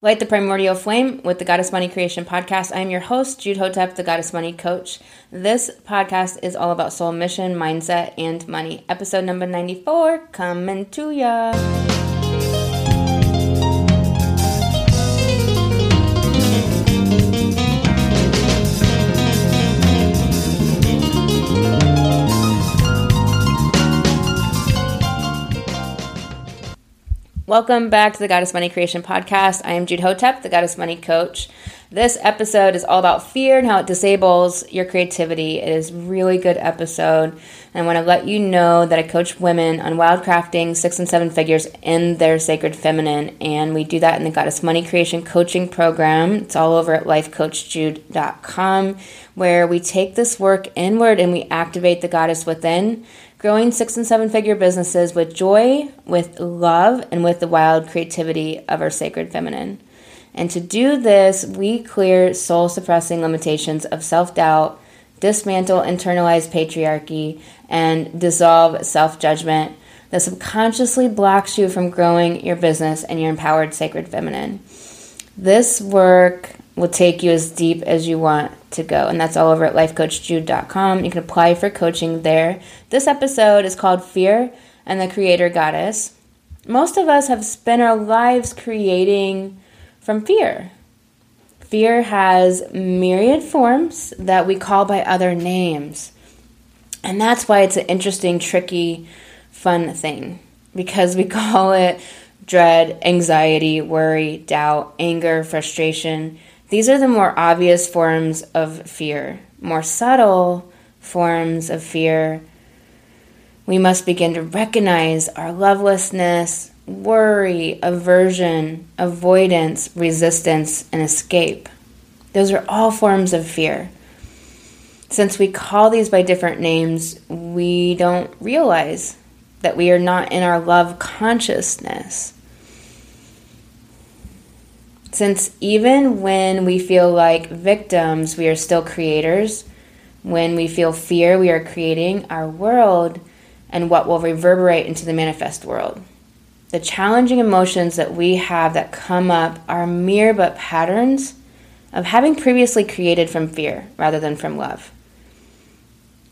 Light the Primordial Flame with the Goddess Money Creation Podcast. I am your host, Jude Hotep, the Goddess Money Coach. This podcast is all about soul mission, mindset, and money. Episode number 94 coming to ya. Welcome back to the Goddess Money Creation Podcast. I am Jude Hotep, the Goddess Money Coach. This episode is all about fear and how it disables your creativity. It is a really good episode. And I want to let you know that I coach women on wildcrafting six and seven figures in their sacred feminine. And we do that in the Goddess Money Creation Coaching Program. It's all over at lifecoachjude.com, where we take this work inward and we activate the goddess within growing six and seven figure businesses with joy, with love, and with the wild creativity of our sacred feminine. And to do this, we clear soul suppressing limitations of self doubt, dismantle internalized patriarchy, and dissolve self judgment that subconsciously blocks you from growing your business and your empowered sacred feminine. This work will take you as deep as you want to go. And that's all over at lifecoachjude.com. You can apply for coaching there. This episode is called Fear and the Creator Goddess. Most of us have spent our lives creating from fear. Fear has myriad forms that we call by other names. And that's why it's an interesting, tricky, fun thing because we call it dread, anxiety, worry, doubt, anger, frustration these are the more obvious forms of fear. More subtle forms of fear, we must begin to recognize our lovelessness, worry, aversion, avoidance, resistance, and escape. Those are all forms of fear. Since we call these by different names, we don't realize that we are not in our love consciousness. Since even when we feel like victims, we are still creators. When we feel fear, we are creating our world and what will reverberate into the manifest world. The challenging emotions that we have that come up are mere but patterns of having previously created from fear rather than from love.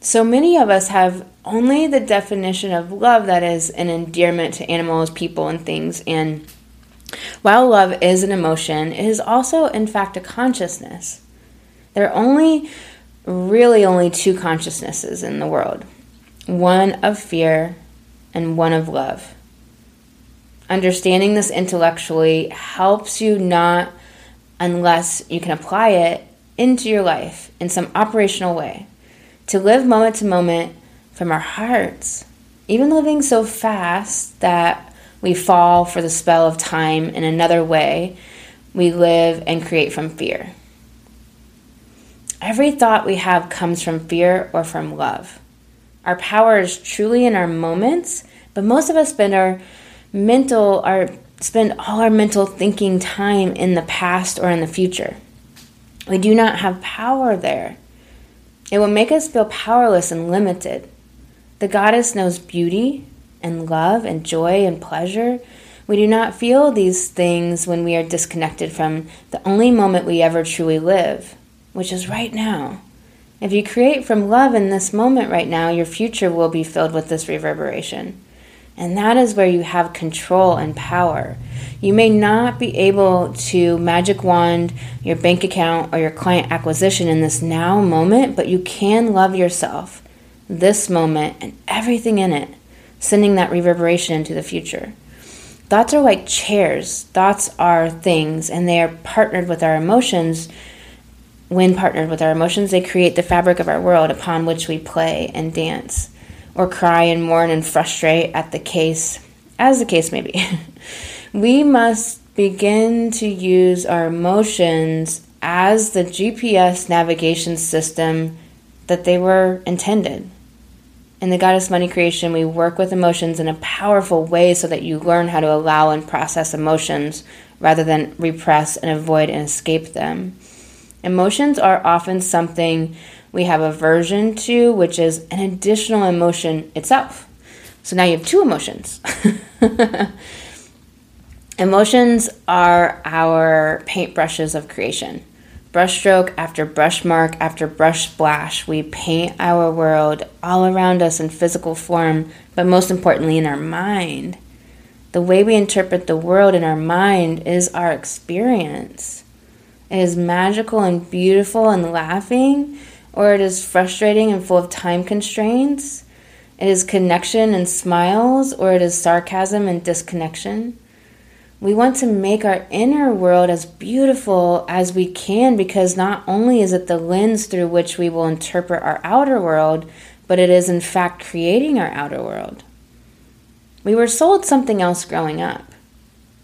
So many of us have only the definition of love that is an endearment to animals, people, and things, and while love is an emotion, it is also, in fact, a consciousness. There are only, really, only two consciousnesses in the world one of fear and one of love. Understanding this intellectually helps you not, unless you can apply it into your life in some operational way, to live moment to moment from our hearts. Even living so fast that we fall for the spell of time in another way. We live and create from fear. Every thought we have comes from fear or from love. Our power is truly in our moments, but most of us spend our mental our spend all our mental thinking time in the past or in the future. We do not have power there. It will make us feel powerless and limited. The goddess knows beauty, and love and joy and pleasure. We do not feel these things when we are disconnected from the only moment we ever truly live, which is right now. If you create from love in this moment right now, your future will be filled with this reverberation. And that is where you have control and power. You may not be able to magic wand your bank account or your client acquisition in this now moment, but you can love yourself, this moment, and everything in it sending that reverberation into the future. Thoughts are like chairs. Thoughts are things, and they are partnered with our emotions. When partnered with our emotions, they create the fabric of our world upon which we play and dance, or cry and mourn and frustrate at the case, as the case may be. we must begin to use our emotions as the GPS navigation system that they were intended. In the Goddess Money Creation, we work with emotions in a powerful way so that you learn how to allow and process emotions rather than repress and avoid and escape them. Emotions are often something we have aversion to, which is an additional emotion itself. So now you have two emotions. Emotions are our paintbrushes of creation. Brushstroke after brush mark after brush splash, we paint our world all around us in physical form, but most importantly in our mind. The way we interpret the world in our mind is our experience. It is magical and beautiful and laughing, or it is frustrating and full of time constraints. It is connection and smiles, or it is sarcasm and disconnection. We want to make our inner world as beautiful as we can because not only is it the lens through which we will interpret our outer world, but it is in fact creating our outer world. We were sold something else growing up.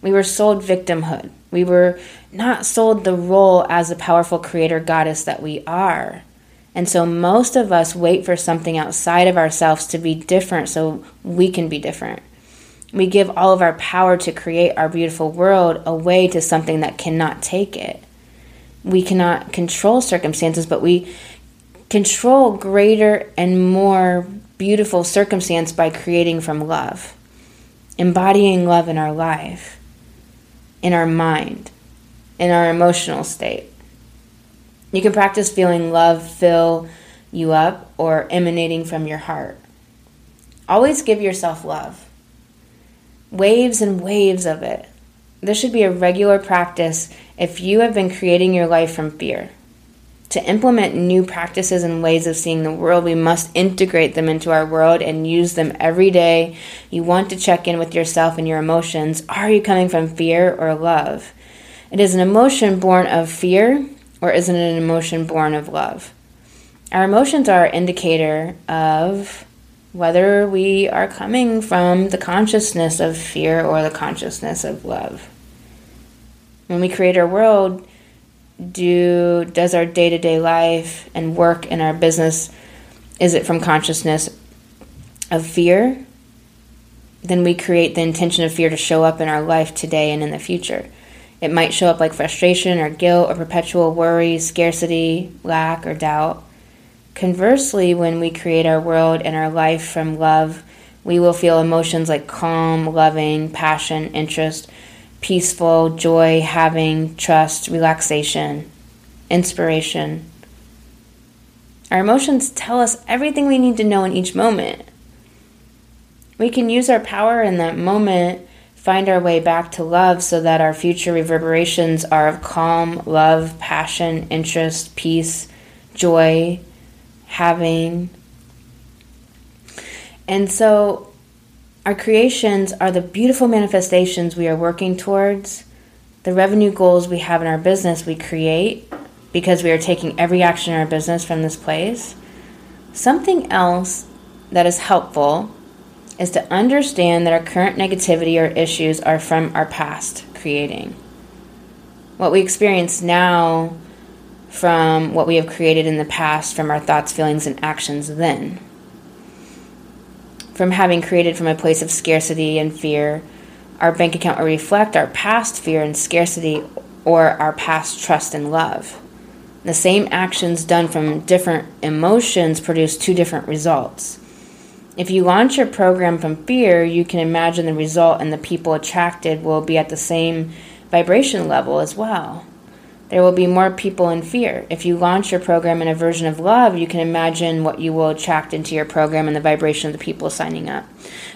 We were sold victimhood. We were not sold the role as the powerful creator goddess that we are. And so most of us wait for something outside of ourselves to be different so we can be different. We give all of our power to create our beautiful world away to something that cannot take it. We cannot control circumstances, but we control greater and more beautiful circumstance by creating from love, embodying love in our life, in our mind, in our emotional state. You can practice feeling love fill you up or emanating from your heart. Always give yourself love waves and waves of it. This should be a regular practice if you have been creating your life from fear. To implement new practices and ways of seeing the world, we must integrate them into our world and use them every day. You want to check in with yourself and your emotions. Are you coming from fear or love? It is an emotion born of fear, or is it an emotion born of love? Our emotions are an indicator of whether we are coming from the consciousness of fear or the consciousness of love. When we create our world, do does our day-to-day life and work in our business is it from consciousness of fear? Then we create the intention of fear to show up in our life today and in the future. It might show up like frustration or guilt or perpetual worry, scarcity, lack, or doubt. Conversely, when we create our world and our life from love, we will feel emotions like calm, loving, passion, interest, peaceful, joy, having, trust, relaxation, inspiration. Our emotions tell us everything we need to know in each moment. We can use our power in that moment, find our way back to love so that our future reverberations are of calm, love, passion, interest, peace, joy, having. And so our creations are the beautiful manifestations we are working towards. The revenue goals we have in our business we create because we are taking every action in our business from this place. Something else that is helpful is to understand that our current negativity or issues are from our past creating. What we experience now from what we have created in the past, from our thoughts, feelings, and actions then. From having created from a place of scarcity and fear, our bank account will reflect our past fear and scarcity or our past trust and love. The same actions done from different emotions produce two different results. If you launch your program from fear, you can imagine the result and the people attracted will be at the same vibration level as well there will be more people in fear. If you launch your program in a version of love, you can imagine what you will attract into your program and the vibration of the people signing up.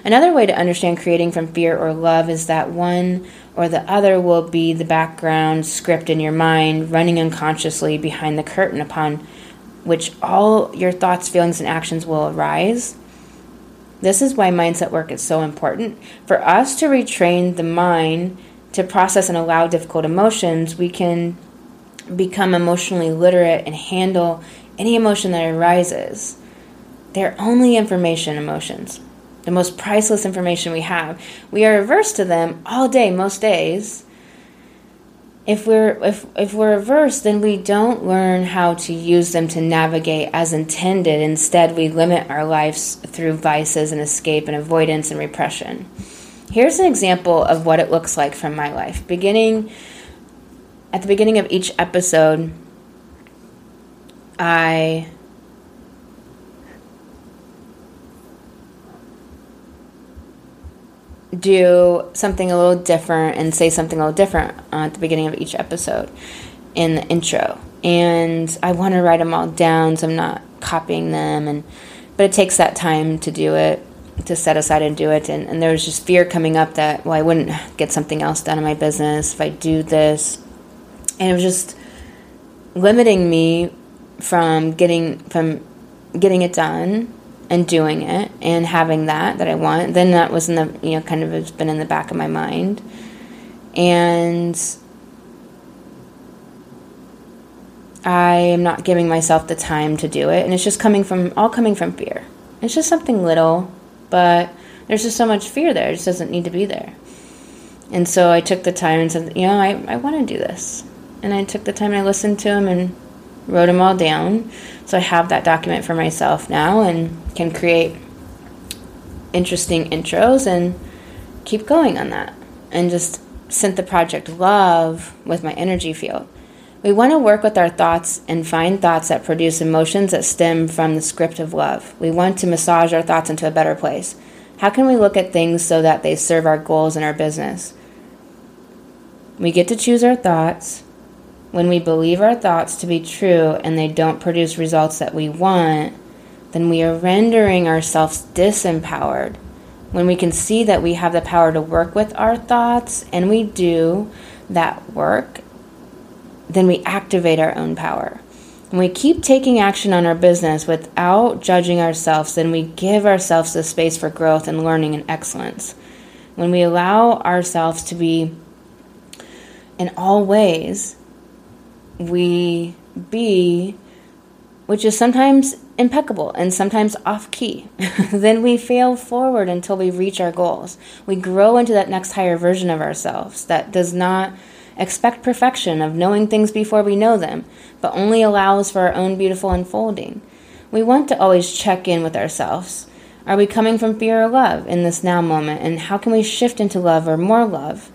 Another way to understand creating from fear or love is that one or the other will be the background script in your mind running unconsciously behind the curtain upon which all your thoughts, feelings, and actions will arise. This is why mindset work is so important. For us to retrain the mind to process and allow difficult emotions, we can become emotionally literate and handle any emotion that arises. They're only information emotions, the most priceless information we have. We are averse to them all day, most days. If we're if if we're averse, then we don't learn how to use them to navigate as intended. Instead, we limit our lives through vices and escape and avoidance and repression. Here's an example of what it looks like from my life. Beginning at the beginning of each episode, I do something a little different and say something a little different uh, at the beginning of each episode in the intro. And I want to write them all down so I'm not copying them and but it takes that time to do it to set aside and do it. And, and there was just fear coming up that well I wouldn't get something else done in my business if I do this. And it was just limiting me from getting from getting it done and doing it and having that that I want. Then that was in the you know kind of has been in the back of my mind, and I am not giving myself the time to do it, and it's just coming from all coming from fear. It's just something little, but there's just so much fear there. It just doesn't need to be there. And so I took the time and said, you know, I, I want to do this. And I took the time and I listened to him and wrote them all down. So I have that document for myself now and can create interesting intros and keep going on that. And just sent the project love with my energy field. We want to work with our thoughts and find thoughts that produce emotions that stem from the script of love. We want to massage our thoughts into a better place. How can we look at things so that they serve our goals in our business? We get to choose our thoughts, when we believe our thoughts to be true and they don't produce results that we want, then we are rendering ourselves disempowered. When we can see that we have the power to work with our thoughts and we do that work, then we activate our own power. When we keep taking action on our business without judging ourselves, then we give ourselves the space for growth and learning and excellence. When we allow ourselves to be in all ways we be, which is sometimes impeccable and sometimes off key, then we fail forward until we reach our goals. We grow into that next higher version of ourselves that does not expect perfection of knowing things before we know them, but only allows for our own beautiful unfolding. We want to always check in with ourselves. Are we coming from fear or love in this now moment? And how can we shift into love or more love?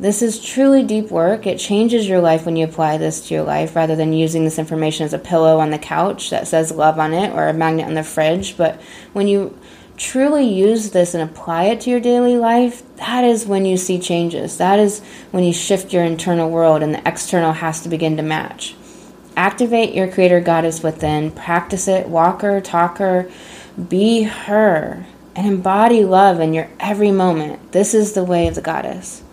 This is truly deep work. It changes your life when you apply this to your life rather than using this information as a pillow on the couch that says love on it or a magnet on the fridge. But when you truly use this and apply it to your daily life, that is when you see changes. That is when you shift your internal world and the external has to begin to match. Activate your creator goddess within, practice it, walk her, talk her, be her, and embody love in your every moment. This is the way of the goddess.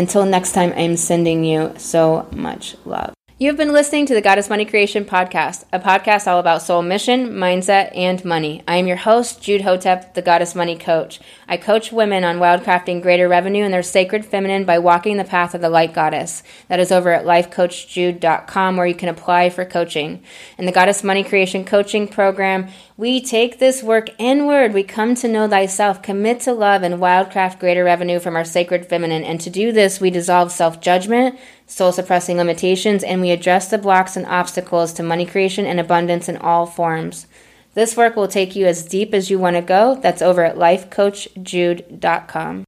Until next time, I'm sending you so much love. You've been listening to the Goddess Money Creation Podcast, a podcast all about soul mission, mindset, and money. I am your host, Jude Hotep, the Goddess Money Coach. I coach women on wildcrafting greater revenue in their sacred feminine by walking the path of the light goddess. That is over at lifecoachjude.com where you can apply for coaching. In the Goddess Money Creation Coaching Program, we take this work inward. We come to know thyself, commit to love, and wildcraft greater revenue from our sacred feminine. And to do this, we dissolve self judgment soul suppressing limitations, and we address the blocks and obstacles to money creation and abundance in all forms. This work will take you as deep as you want to go. That's over at lifecoachjude.com.